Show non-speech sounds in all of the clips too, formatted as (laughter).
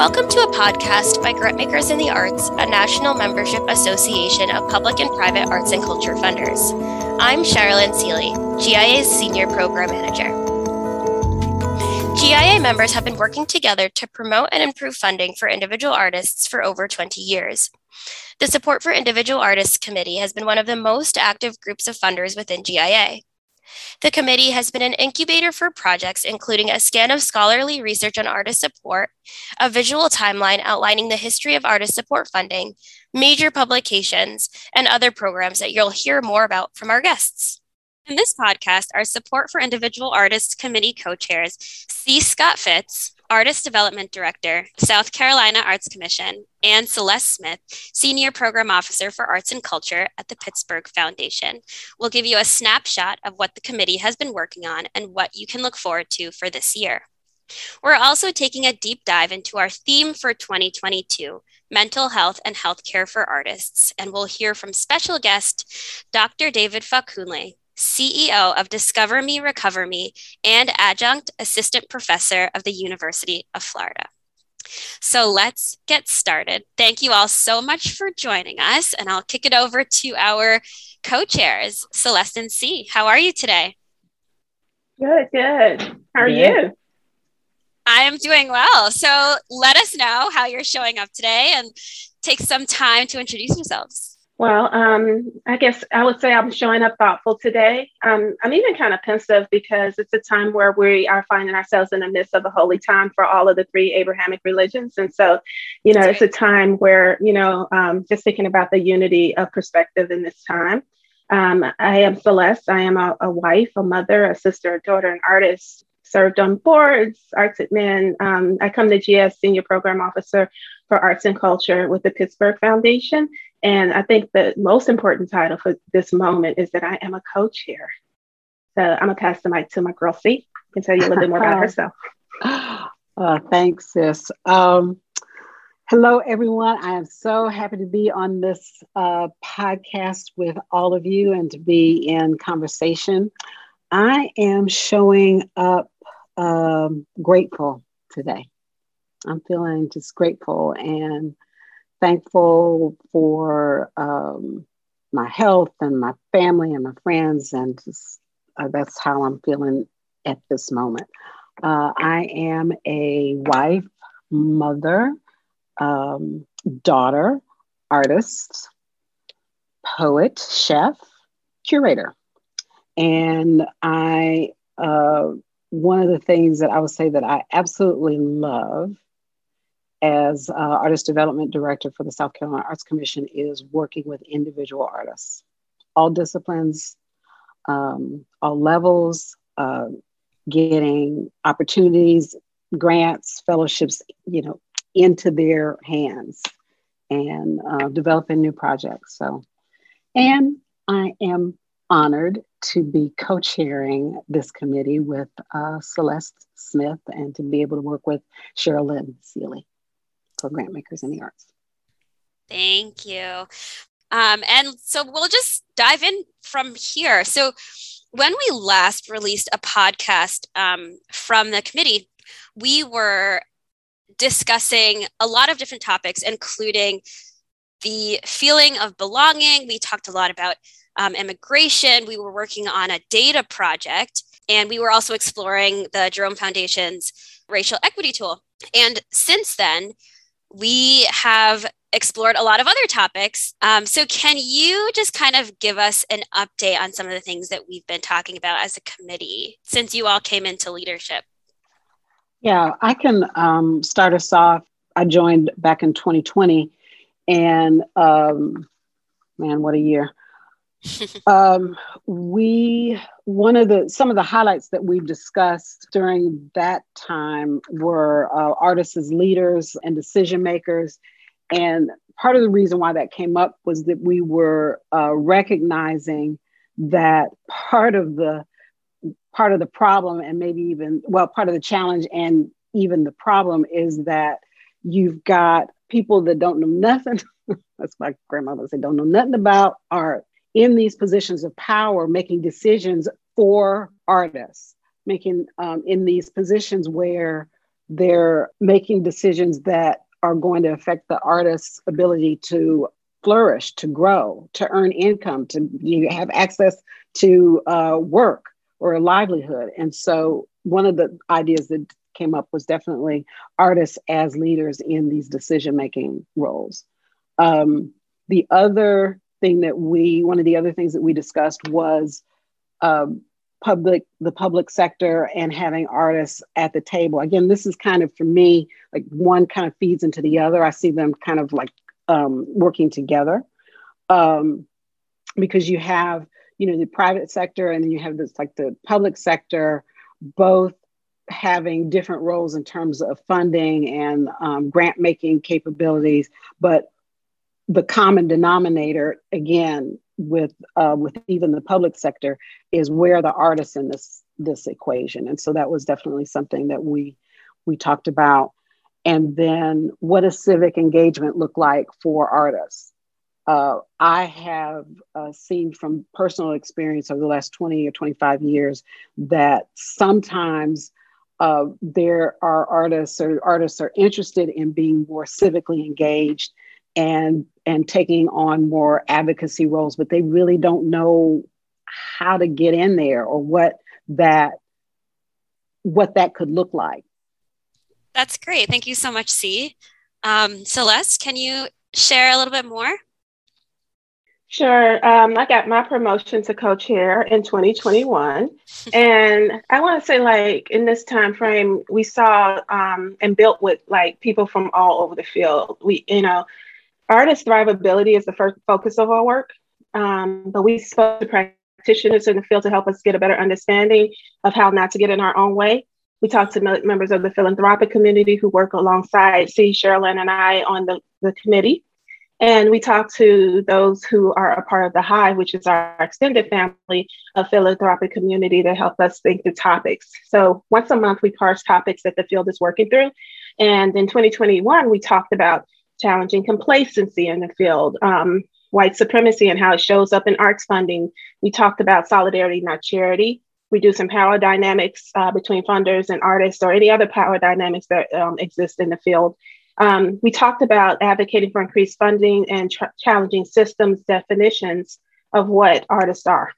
Welcome to a podcast by Grantmakers in the Arts, a national membership association of public and private arts and culture funders. I'm Sherilyn Seeley, GIA's Senior Program Manager. GIA members have been working together to promote and improve funding for individual artists for over 20 years. The Support for Individual Artists Committee has been one of the most active groups of funders within GIA. The committee has been an incubator for projects including a scan of scholarly research on artist support, a visual timeline outlining the history of artist support funding, major publications, and other programs that you'll hear more about from our guests. In this podcast, our Support for Individual Artists Committee co chairs C. Scott Fitz, Artist Development Director, South Carolina Arts Commission, and Celeste Smith, Senior Program Officer for Arts and Culture at the Pittsburgh Foundation. We'll give you a snapshot of what the committee has been working on and what you can look forward to for this year. We're also taking a deep dive into our theme for 2022 mental health and healthcare for artists. And we'll hear from special guest Dr. David Fakunle, CEO of Discover Me, Recover Me, and adjunct assistant professor of the University of Florida. So let's get started. Thank you all so much for joining us, and I'll kick it over to our co chairs, Celeste and C. How are you today? Good, good. How are you? I am doing well. So let us know how you're showing up today and take some time to introduce yourselves. Well, um, I guess I would say I'm showing up thoughtful today. Um, I'm even kind of pensive because it's a time where we are finding ourselves in the midst of a holy time for all of the three Abrahamic religions. And so, you know, it's a time where, you know, um, just thinking about the unity of perspective in this time. Um, I am Celeste. I am a, a, wife, a mother, a sister, a daughter, an artist, served on boards, Arts at Men. Um, I come to GS Senior Program Officer for Arts and Culture with the Pittsburgh Foundation. And I think the most important title for this moment is that I am a co-chair. So I'm gonna pass the mic to my girl C. Can tell you a little bit more about (laughs) herself. Uh, thanks, sis. Um, hello, everyone. I am so happy to be on this uh, podcast with all of you and to be in conversation. I am showing up um, grateful today. I'm feeling just grateful and thankful for um, my health and my family and my friends, and just, uh, that's how I'm feeling at this moment. Uh, I am a wife, mother, um, daughter, artist, poet, chef, curator. And I, uh, one of the things that I would say that I absolutely love as uh, artist development director for the South Carolina Arts Commission is working with individual artists, all disciplines, um, all levels, uh, getting opportunities, grants, fellowships, you know, into their hands and uh, developing new projects. So, and I am honored to be co-chairing this committee with uh, Celeste Smith and to be able to work with Sherilyn Seeley for Grantmakers in the Arts. Thank you. Um, and so we'll just dive in from here. So, when we last released a podcast um, from the committee, we were discussing a lot of different topics, including the feeling of belonging. We talked a lot about um, immigration. We were working on a data project, and we were also exploring the Jerome Foundation's racial equity tool. And since then, we have explored a lot of other topics. Um, so, can you just kind of give us an update on some of the things that we've been talking about as a committee since you all came into leadership? Yeah, I can um, start us off. I joined back in 2020, and um, man, what a year! Um, we one of the some of the highlights that we discussed during that time were uh, artists as leaders and decision makers. And part of the reason why that came up was that we were uh, recognizing that part of the part of the problem and maybe even well part of the challenge and even the problem is that you've got people that don't know nothing (laughs) that's my grandmother said don't know nothing about art in these positions of power making decisions for artists, making um, in these positions where they're making decisions that are going to affect the artist's ability to flourish, to grow, to earn income, to you have access to uh, work or a livelihood. And so, one of the ideas that came up was definitely artists as leaders in these decision making roles. Um, the other thing that we, one of the other things that we discussed was um, public, the public sector and having artists at the table. Again, this is kind of for me, like one kind of feeds into the other. I see them kind of like um, working together um, because you have, you know, the private sector and then you have this like the public sector, both having different roles in terms of funding and um, grant making capabilities, but the common denominator again with uh, with even the public sector is where the artists in this this equation. And so that was definitely something that we we talked about. And then what does civic engagement look like for artists? Uh, i have uh, seen from personal experience over the last 20 or 25 years that sometimes uh, there are artists or artists are interested in being more civically engaged and and taking on more advocacy roles but they really don't know how to get in there or what that what that could look like. That's great. Thank you so much c. Um, celeste can you share a little bit more? Sure. Um, I got my promotion to co-chair in 2021, (laughs) and I want to say, like in this time frame, we saw um, and built with like people from all over the field. We, you know, artist thrivability is the first focus of our work, um, but we spoke to practitioners in the field to help us get a better understanding of how not to get in our own way. We talked to members of the philanthropic community who work alongside C. Sherilyn and I on the, the committee. And we talked to those who are a part of the Hive, which is our extended family of philanthropic community to help us think through topics. So once a month, we parse topics that the field is working through. And in 2021, we talked about challenging complacency in the field, um, white supremacy and how it shows up in arts funding. We talked about solidarity, not charity, reducing power dynamics uh, between funders and artists or any other power dynamics that um, exist in the field. Um, we talked about advocating for increased funding and challenging systems definitions of what artists are.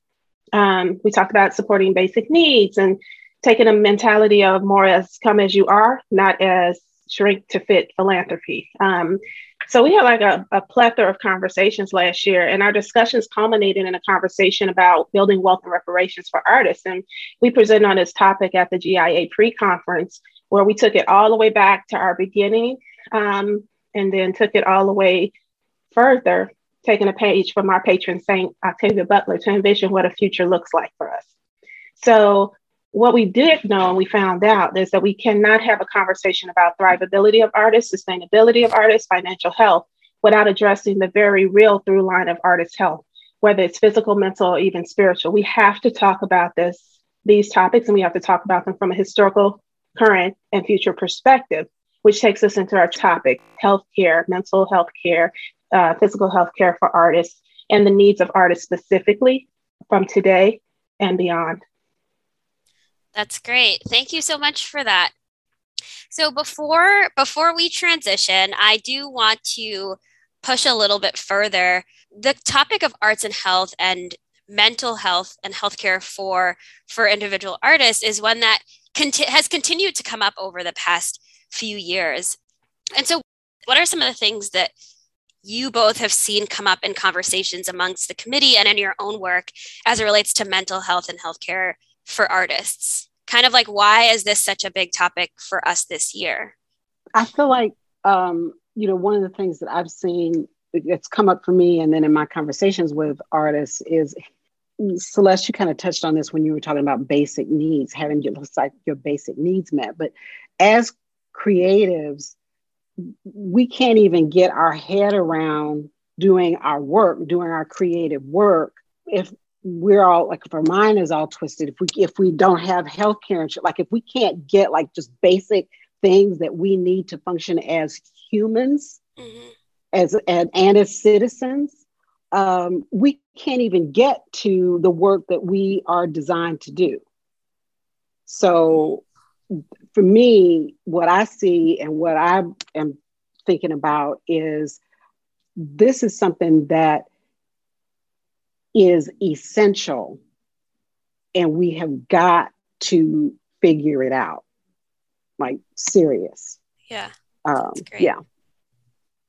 Um, we talked about supporting basic needs and taking a mentality of more as come as you are, not as shrink to fit philanthropy. Um, so we had like a, a, plethora of conversations last year, and our discussions culminated in a conversation about building wealth and reparations for artists. And we presented on this topic at the GIA pre-conference, where we took it all the way back to our beginning, um, and then took it all the way further, taking a page from our patron saint Octavia Butler to envision what a future looks like for us. So what we did know and we found out is that we cannot have a conversation about thrivability of artists, sustainability of artists, financial health without addressing the very real through line of artist health, whether it's physical, mental, or even spiritual. We have to talk about this, these topics, and we have to talk about them from a historical, current, and future perspective, which takes us into our topic, healthcare, mental health care, uh, physical health care for artists, and the needs of artists specifically from today and beyond. That's great. Thank you so much for that. So before before we transition, I do want to push a little bit further. The topic of arts and health and mental health and healthcare for for individual artists is one that conti- has continued to come up over the past few years. And so what are some of the things that you both have seen come up in conversations amongst the committee and in your own work as it relates to mental health and healthcare for artists? Kind of like, why is this such a big topic for us this year? I feel like, um, you know, one of the things that I've seen it's come up for me, and then in my conversations with artists, is Celeste, you kind of touched on this when you were talking about basic needs, having your, like your basic needs met. But as creatives, we can't even get our head around doing our work, doing our creative work, if we're all like if our mind is all twisted if we if we don't have health care and like if we can't get like just basic things that we need to function as humans mm-hmm. as and, and as citizens um, we can't even get to the work that we are designed to do so for me, what I see and what I am thinking about is this is something that is essential and we have got to figure it out. Like serious. Yeah. Um, yeah.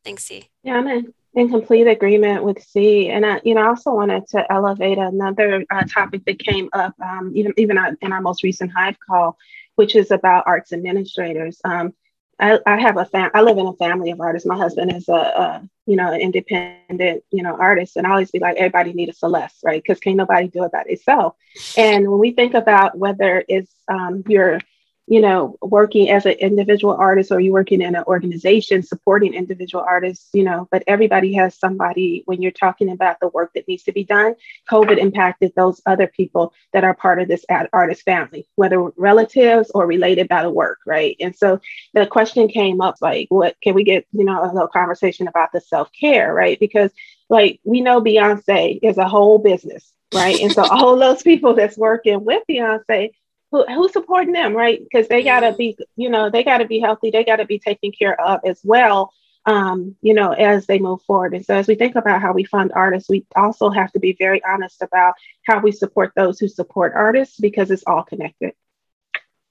Thanks c yeah i'm in, in complete agreement with c and i you know i also wanted to elevate another uh, topic that came up um, even even in our most recent hive call which is about arts administrators. Um, I, I have a fam- I live in a family of artists. My husband is a, a you know independent you know artist, and I always be like everybody need a Celeste, right? Because can't nobody do it by itself. And when we think about whether it's um, your you know, working as an individual artist or you're working in an organization supporting individual artists, you know, but everybody has somebody when you're talking about the work that needs to be done. COVID impacted those other people that are part of this artist family, whether relatives or related by the work, right? And so the question came up like, what can we get, you know, a little conversation about the self care, right? Because like we know Beyonce is a whole business, right? And so all those people that's working with Beyonce who, who's supporting them, right? Because they got to mm-hmm. be, you know, they got to be healthy. They got to be taken care of as well, um, you know, as they move forward. And so, as we think about how we fund artists, we also have to be very honest about how we support those who support artists because it's all connected.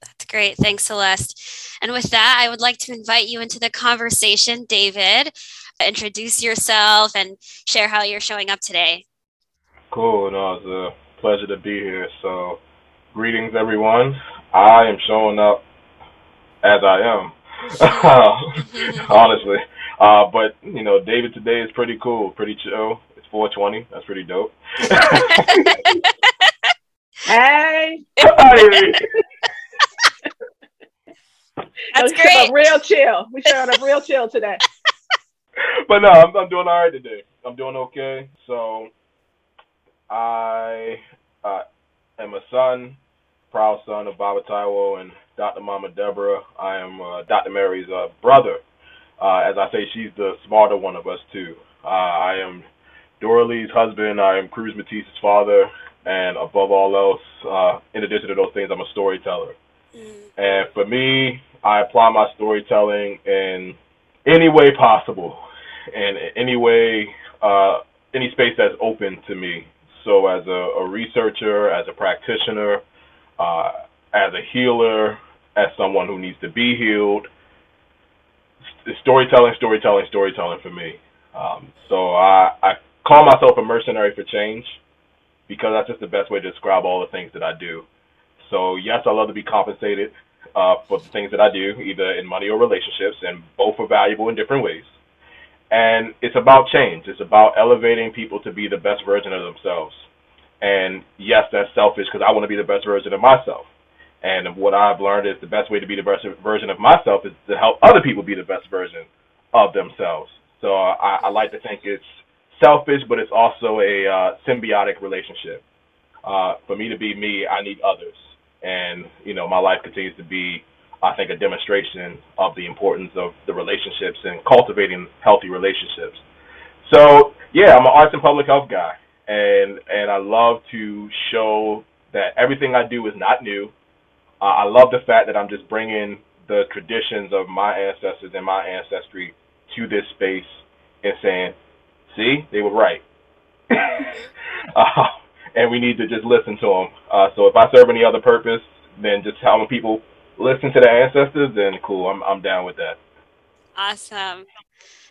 That's great. Thanks, Celeste. And with that, I would like to invite you into the conversation, David. Introduce yourself and share how you're showing up today. Cool. No, it's a pleasure to be here. So, Greetings, everyone. I am showing up as I am, (laughs) (laughs) honestly. Uh, but you know, David today is pretty cool, pretty chill. It's 420. That's pretty dope. (laughs) hey. That's great. Real chill. We showing up real chill today. but no, I'm, I'm doing all right today. I'm doing okay. So I uh, am a son proud son of Baba Taiwo and Dr. Mama Deborah. I am uh, Dr. Mary's uh, brother. Uh, as I say, she's the smarter one of us too. Uh, I am Doralee husband. I am Cruz Matisse's father, and above all else, uh, in addition to those things, I'm a storyteller. Mm. And for me, I apply my storytelling in any way possible, and any way, uh, any space that's open to me. So, as a, a researcher, as a practitioner, uh, as a healer, as someone who needs to be healed. Storytelling, storytelling, storytelling for me. Um, so I, I call myself a mercenary for change because that's just the best way to describe all the things that I do. So yes, I love to be compensated uh, for the things that I do, either in money or relationships, and both are valuable in different ways. And it's about change. It's about elevating people to be the best version of themselves. And yes, that's selfish because I want to be the best version of myself. And what I've learned is the best way to be the best version of myself is to help other people be the best version of themselves. So I, I like to think it's selfish, but it's also a uh, symbiotic relationship. Uh, for me to be me, I need others. And, you know, my life continues to be, I think, a demonstration of the importance of the relationships and cultivating healthy relationships. So, yeah, I'm an arts and public health guy and and I love to show that everything I do is not new. Uh, I love the fact that I'm just bringing the traditions of my ancestors and my ancestry to this space and saying, "See, they were right," (laughs) (laughs) uh, and we need to just listen to them. Uh, so if I serve any other purpose than just telling people listen to the ancestors, then cool, I'm I'm down with that. Awesome.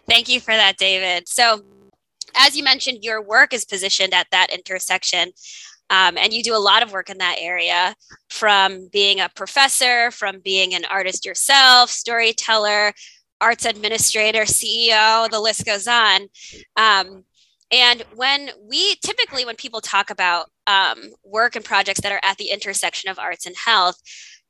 Thank you for that, David. So as you mentioned, your work is positioned at that intersection. Um, and you do a lot of work in that area from being a professor, from being an artist yourself, storyteller, arts administrator, CEO, the list goes on. Um, and when we typically, when people talk about um, work and projects that are at the intersection of arts and health,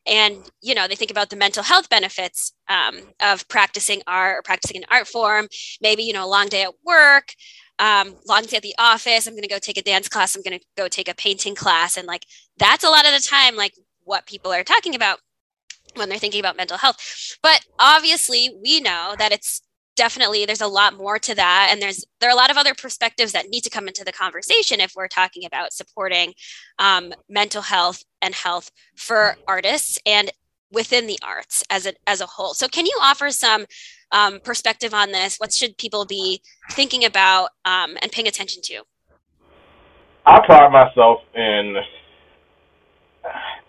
and you know they think about the mental health benefits um, of practicing art or practicing an art form maybe you know a long day at work um, long day at the office. I'm going to go take a dance class. I'm going to go take a painting class. And like, that's a lot of the time, like what people are talking about when they're thinking about mental health. But obviously, we know that it's definitely there's a lot more to that and there's there are a lot of other perspectives that need to come into the conversation if we're talking about supporting um, mental health and health for artists and within the arts as a as a whole. So can you offer some um, perspective on this? What should people be thinking about um, and paying attention to? I pride myself in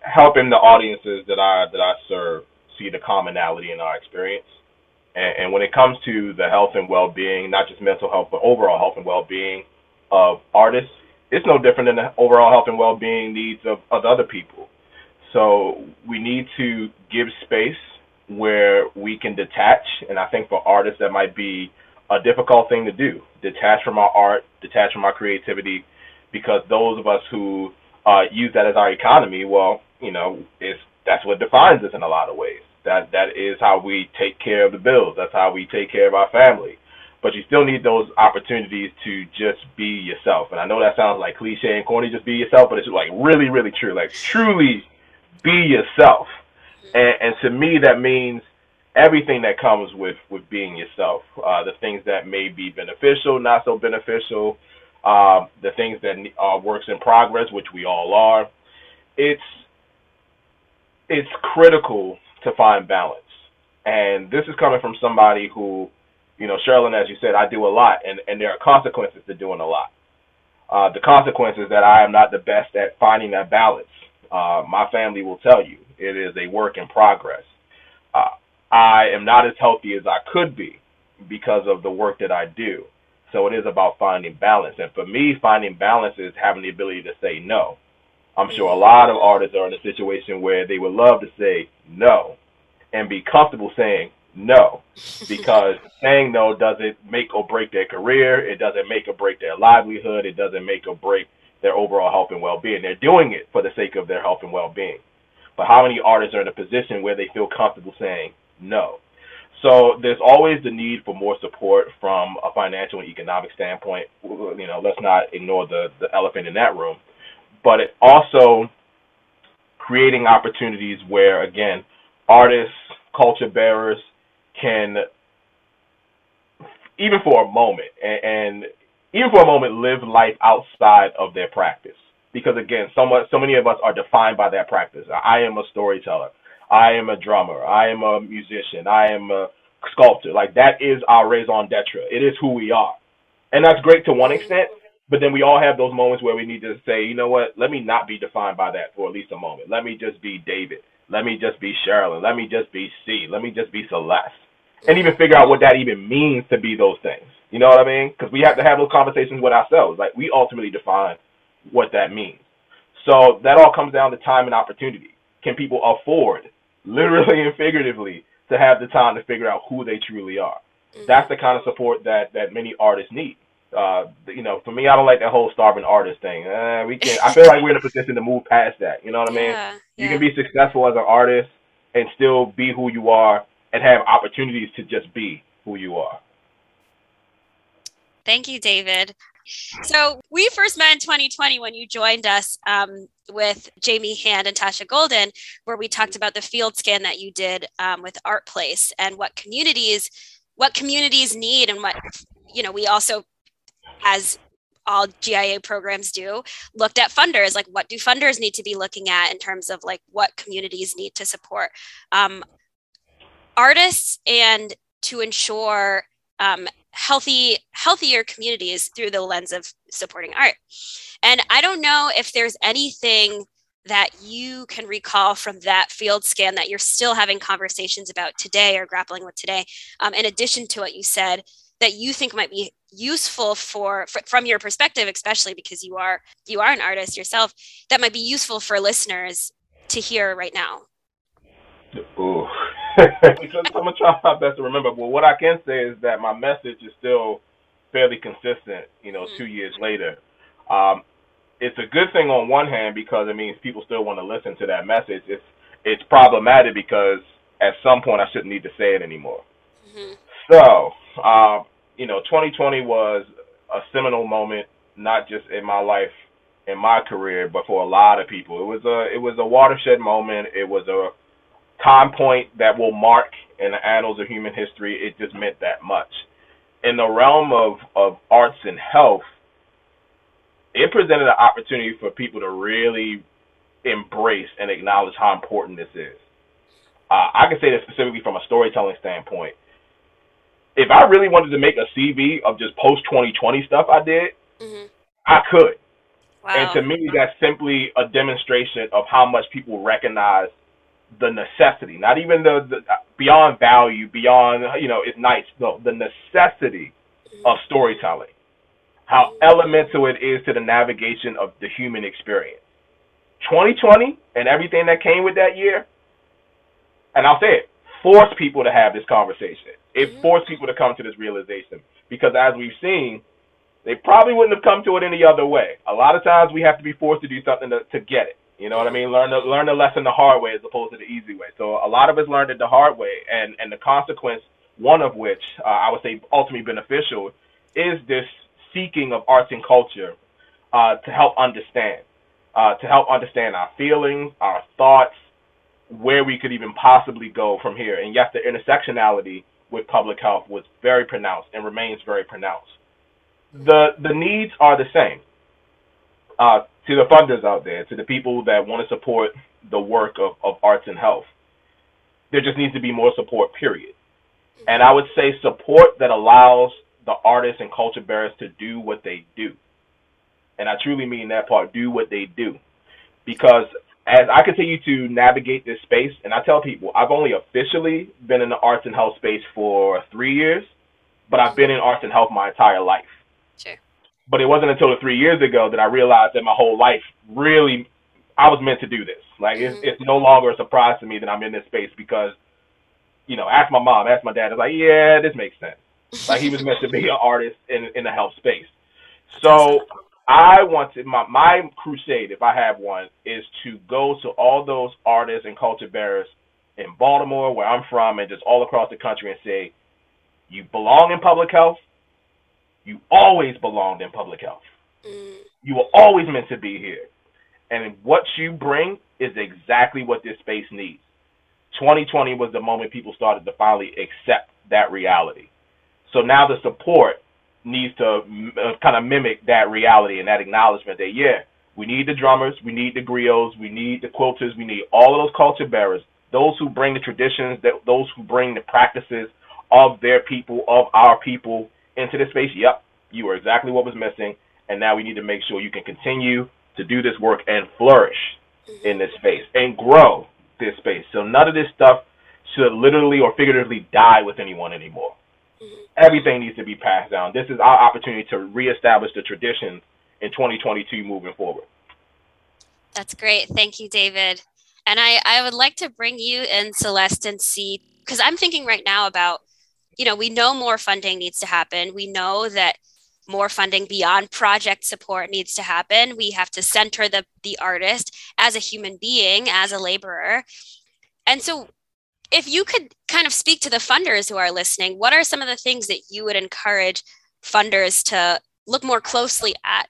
helping the audiences that I that I serve see the commonality in our experience. And, and when it comes to the health and well-being, not just mental health, but overall health and well-being of artists, it's no different than the overall health and well-being needs of, of other people. So we need to give space where we can detach, and I think for artists that might be a difficult thing to do. Detach from our art, detach from our creativity, because those of us who uh, use that as our economy, well, you know, it's that's what defines us in a lot of ways. That that is how we take care of the bills. That's how we take care of our family. But you still need those opportunities to just be yourself. And I know that sounds like cliche and corny, just be yourself, but it's like really, really true. Like truly be yourself. And, and to me, that means everything that comes with with being yourself. Uh, the things that may be beneficial, not so beneficial. Uh, the things that are works in progress, which we all are. It's it's critical to find balance. And this is coming from somebody who, you know, Sherilyn, as you said, I do a lot, and, and there are consequences to doing a lot. Uh, the consequences that I am not the best at finding that balance. Uh, my family will tell you it is a work in progress. Uh, I am not as healthy as I could be because of the work that I do. So it is about finding balance. And for me, finding balance is having the ability to say no. I'm sure a lot of artists are in a situation where they would love to say no and be comfortable saying no (laughs) because saying no doesn't make or break their career. It doesn't make or break their livelihood. It doesn't make or break their overall health and well-being. They're doing it for the sake of their health and well-being. But how many artists are in a position where they feel comfortable saying no? So there's always the need for more support from a financial and economic standpoint. You know, let's not ignore the the elephant in that room but it also creating opportunities where again artists culture bearers can even for a moment and, and even for a moment live life outside of their practice. Because again somewhat so many of us are defined by that practice. I am a storyteller. I am a drummer. I am a musician. I am a sculptor. Like that is our raison d'etre. It is who we are. And that's great to one extent but then we all have those moments where we need to say, you know what, let me not be defined by that for at least a moment. Let me just be David. Let me just be Sherilyn. Let me just be C. Let me just be Celeste. And even figure out what that even means to be those things. You know what I mean? Because we have to have those conversations with ourselves. Like we ultimately define what that means. So that all comes down to time and opportunity. Can people afford, literally and figuratively, to have the time to figure out who they truly are? Mm-hmm. That's the kind of support that that many artists need uh, you know, for me, I don't like that whole starving artist thing. Uh, we can. I (laughs) feel like we're in a position to move past that. You know what I mean? Yeah, you can be successful as an artist and still be who you are and have opportunities to just be who you are. Thank you, David. So we first met in 2020 when you joined us um, with Jamie Hand and Tasha Golden, where we talked about the field scan that you did um, with ArtPlace and what communities what communities need and what you know we also as all GIA programs do, looked at funders. Like, what do funders need to be looking at in terms of like what communities need to support um, artists and to ensure um, healthy, healthier communities through the lens of supporting art. And I don't know if there's anything that you can recall from that field scan that you're still having conversations about today or grappling with today, um, in addition to what you said that you think might be useful for, for, from your perspective especially because you are you are an artist yourself that might be useful for listeners to hear right now. (laughs) Because i'm gonna try my best to remember but what i can say is that my message is still fairly consistent you know mm-hmm. two years later. Um, it's a good thing on one hand because it means people still want to listen to that message. It's it's problematic because at some point i shouldn't need to say it anymore. Mm-hmm. so um, you know, 2020 was a seminal moment, not just in my life, in my career, but for a lot of people. It was a it was a watershed moment. It was a time point that will mark in the annals of human history. It just meant that much. In the realm of of arts and health, it presented an opportunity for people to really embrace and acknowledge how important this is. Uh, I can say this specifically from a storytelling standpoint. If I really wanted to make a CV of just post 2020 stuff I did, mm-hmm. I could. Wow. And to me, that's simply a demonstration of how much people recognize the necessity, not even the, the beyond value, beyond you know, it's nice. No, the necessity mm-hmm. of storytelling, how mm-hmm. elemental it is to the navigation of the human experience. 2020 and everything that came with that year, and I'll say it, forced people to have this conversation. It forced people to come to this realization because as we've seen, they probably wouldn't have come to it any other way. A lot of times we have to be forced to do something to, to get it. You know what I mean? Learn the learn the lesson the hard way as opposed to the easy way. So a lot of us learned it the hard way, and and the consequence, one of which uh, I would say ultimately beneficial, is this seeking of arts and culture uh, to help understand, uh, to help understand our feelings, our thoughts, where we could even possibly go from here. And yes, the intersectionality with public health was very pronounced and remains very pronounced. The the needs are the same. Uh, to the funders out there, to the people that want to support the work of, of arts and health, there just needs to be more support, period. And I would say support that allows the artists and culture bearers to do what they do. And I truly mean that part, do what they do. Because as I continue to navigate this space, and I tell people, I've only officially been in the arts and health space for three years, but I've been in arts and health my entire life. Sure. But it wasn't until three years ago that I realized that my whole life really, I was meant to do this. Like, mm-hmm. it's, it's no longer a surprise to me that I'm in this space because, you know, ask my mom, ask my dad, it's like, yeah, this makes sense. like, he was meant to be an artist in, in the health space. So, I want to my my crusade, if I have one, is to go to all those artists and culture bearers in Baltimore, where I'm from, and just all across the country, and say, you belong in public health. You always belonged in public health. Mm. You were always meant to be here, and what you bring is exactly what this space needs. 2020 was the moment people started to finally accept that reality. So now the support needs to uh, kind of mimic that reality and that acknowledgement that yeah, we need the drummers, we need the griots, we need the quilters, we need all of those culture bearers, those who bring the traditions, that those who bring the practices of their people, of our people into the space. Yep, you are exactly what was missing, and now we need to make sure you can continue to do this work and flourish in this space and grow this space. So none of this stuff should literally or figuratively die with anyone anymore Mm-hmm. everything needs to be passed down. This is our opportunity to reestablish the traditions in 2022 moving forward. That's great. Thank you, David. And I, I would like to bring you in, Celeste, and C, because I'm thinking right now about, you know, we know more funding needs to happen. We know that more funding beyond project support needs to happen. We have to center the, the artist as a human being, as a laborer. And so if you could kind of speak to the funders who are listening, what are some of the things that you would encourage funders to look more closely at?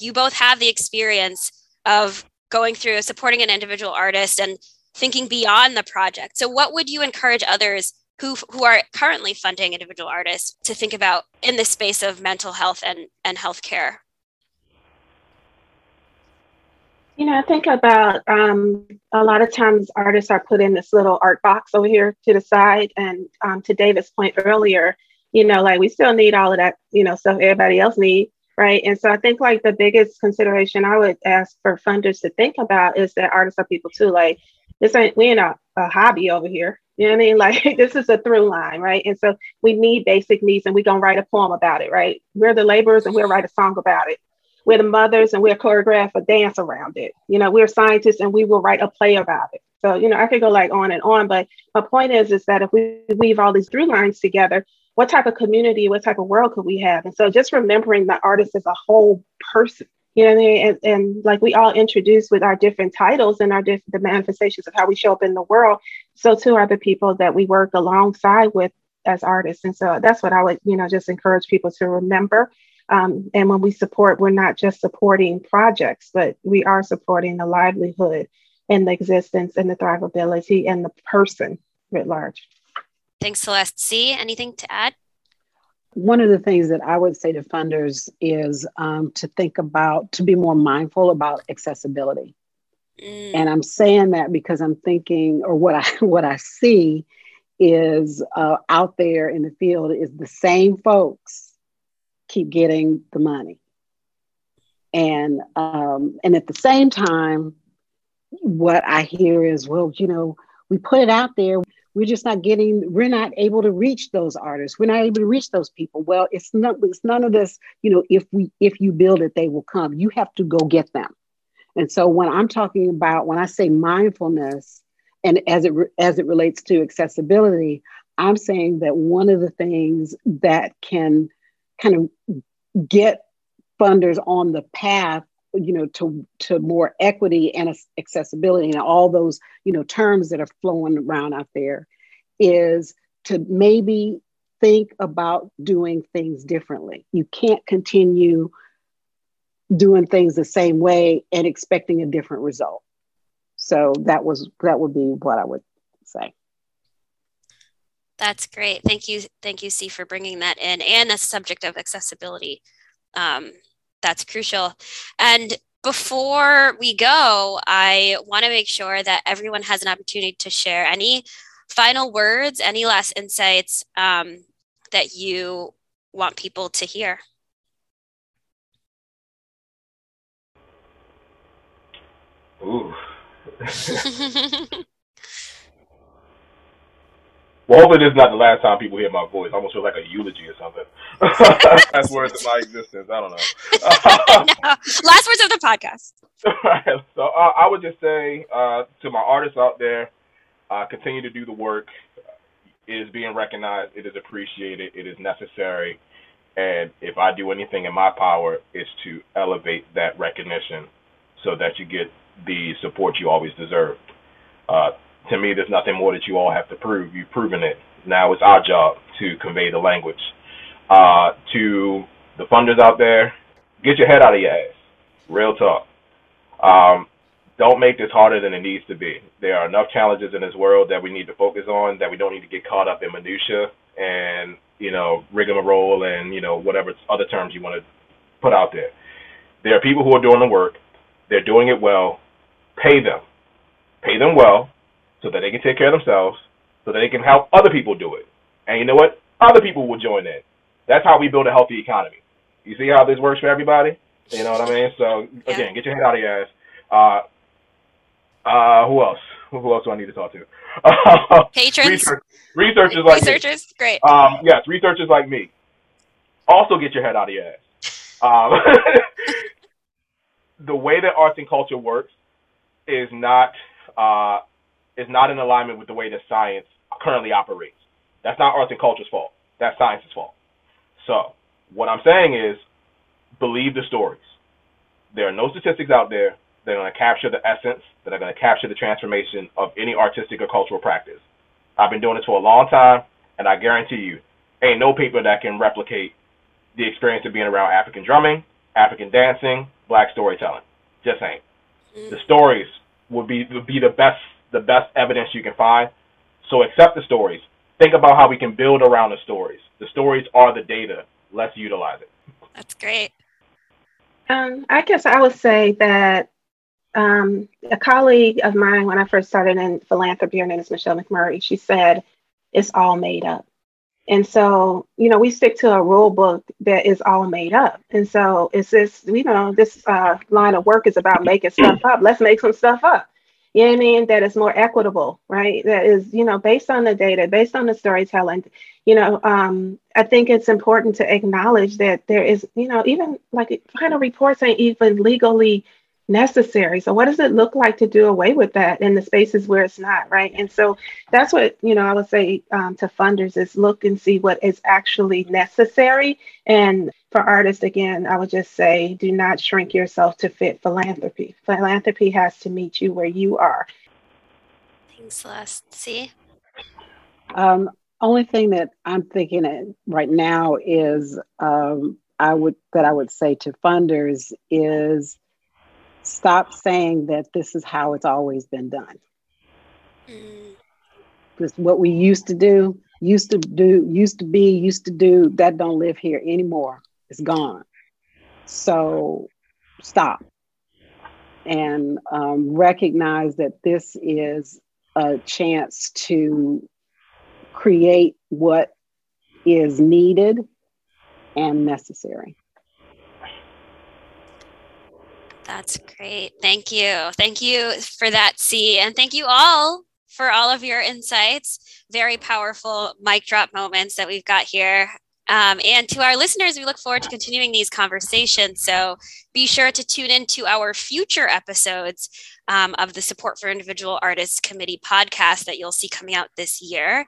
You both have the experience of going through supporting an individual artist and thinking beyond the project. So, what would you encourage others who, who are currently funding individual artists to think about in the space of mental health and, and healthcare? You know, I think about um, a lot of times artists are put in this little art box over here to the side. And um, to David's point earlier, you know, like we still need all of that, you know, stuff everybody else need, right? And so I think like the biggest consideration I would ask for funders to think about is that artists are people too. Like this ain't we ain't a, a hobby over here. You know what I mean? (laughs) Like this is a through line, right? And so we need basic needs, and we're gonna write a poem about it, right? We're the laborers, and we'll write a song about it we're the mothers and we'll choreograph a dance around it. You know, we're scientists and we will write a play about it. So, you know, I could go like on and on, but my point is, is that if we weave all these through lines together, what type of community, what type of world could we have? And so just remembering the artist as a whole person, you know what I mean? And, and like we all introduce with our different titles and our different the manifestations of how we show up in the world, so too are the people that we work alongside with as artists. And so that's what I would, you know, just encourage people to remember um, and when we support, we're not just supporting projects, but we are supporting the livelihood and the existence and the thrivability and the person writ large. Thanks, Celeste. C, anything to add? One of the things that I would say to funders is um, to think about, to be more mindful about accessibility. Mm. And I'm saying that because I'm thinking, or what I (laughs) what I see is uh, out there in the field is the same folks keep getting the money, and um, and at the same time, what I hear is, well, you know, we put it out there. We're just not getting, we're not able to reach those artists. We're not able to reach those people. Well, it's not, it's none of this, you know, if we, if you build it, they will come. You have to go get them. And so when I'm talking about, when I say mindfulness, and as it, as it relates to accessibility, I'm saying that one of the things that can kind of get funders on the path you know to to more equity and accessibility and all those you know terms that are flowing around out there is to maybe think about doing things differently. You can't continue doing things the same way and expecting a different result. So that was that would be what i would say that's great thank you thank you c for bringing that in and the subject of accessibility um, that's crucial. And before we go, I want to make sure that everyone has an opportunity to share any final words, any last insights um, that you want people to hear. Ooh. (laughs) (laughs) (laughs) Well, hopefully this is not the last time people hear my voice. I almost feel like a eulogy or something. (laughs) Last words of my existence. I don't know. (laughs) no. Last words of the podcast. (laughs) right. So uh, I would just say uh, to my artists out there, uh, continue to do the work. It is being recognized. It is appreciated. It is necessary. And if I do anything in my power, is to elevate that recognition so that you get the support you always deserve. To me, there's nothing more that you all have to prove. You've proven it. Now it's our job to convey the language. Uh, to the funders out there, get your head out of your ass. Real talk. Um, don't make this harder than it needs to be. There are enough challenges in this world that we need to focus on, that we don't need to get caught up in minutia and, you know, rigmarole and, you know, whatever other terms you want to put out there. There are people who are doing the work. They're doing it well. Pay them. Pay them well so that they can take care of themselves, so that they can help other people do it. And you know what? Other people will join in. That's how we build a healthy economy. You see how this works for everybody? You know what I mean? So again, get your head out of your ass. Uh, uh, who else? Who else do I need to talk to? (laughs) Patrons, Research, researchers like researchers, me. great. Um, yes, researchers like me. Also, get your head out of your ass. Um, (laughs) the way that arts and culture works is not uh, is not in alignment with the way that science currently operates. That's not arts and culture's fault. That's science's fault. So what I'm saying is believe the stories. There are no statistics out there that are going to capture the essence, that are going to capture the transformation of any artistic or cultural practice. I've been doing this for a long time, and I guarantee you, ain't no paper that can replicate the experience of being around African drumming, African dancing, black storytelling. Just ain't. Mm. The stories would be would be the best the best evidence you can find. So accept the stories. Think about how we can build around the stories. The stories are the data. Let's utilize it. That's great. Um, I guess I would say that um, a colleague of mine, when I first started in philanthropy, her name is Michelle McMurray, she said, it's all made up. And so, you know, we stick to a rule book that is all made up. And so it's this, you know, this uh, line of work is about making stuff up. Let's make some stuff up you know what I mean, that is more equitable, right? That is, you know, based on the data, based on the storytelling, you know, um, I think it's important to acknowledge that there is, you know, even like final reports ain't even legally necessary. So what does it look like to do away with that in the spaces where it's not, right? And so that's what, you know, I would say um, to funders is look and see what is actually necessary. And for artists, again, I would just say do not shrink yourself to fit philanthropy. Philanthropy has to meet you where you are. Thanks, Celeste. C? Um, only thing that I'm thinking right now is um, I would that I would say to funders is stop saying that this is how it's always been done. Because what we used to do, used to do, used to be, used to do, that don't live here anymore. It's gone. So stop. and um, recognize that this is a chance to create what is needed and necessary. That's great. Thank you. Thank you for that, C. And thank you all for all of your insights. Very powerful mic drop moments that we've got here. Um, and to our listeners, we look forward to continuing these conversations. So be sure to tune in to our future episodes um, of the Support for Individual Artists Committee podcast that you'll see coming out this year.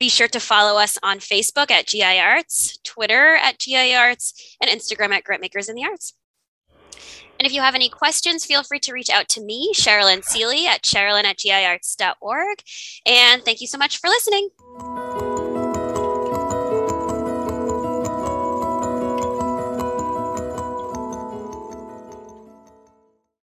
Be sure to follow us on Facebook at GI Arts, Twitter at GI Arts, and Instagram at Grantmakers in the Arts. And if you have any questions, feel free to reach out to me, Sherilyn Seely at sherilyn at giarts.org. And thank you so much for listening.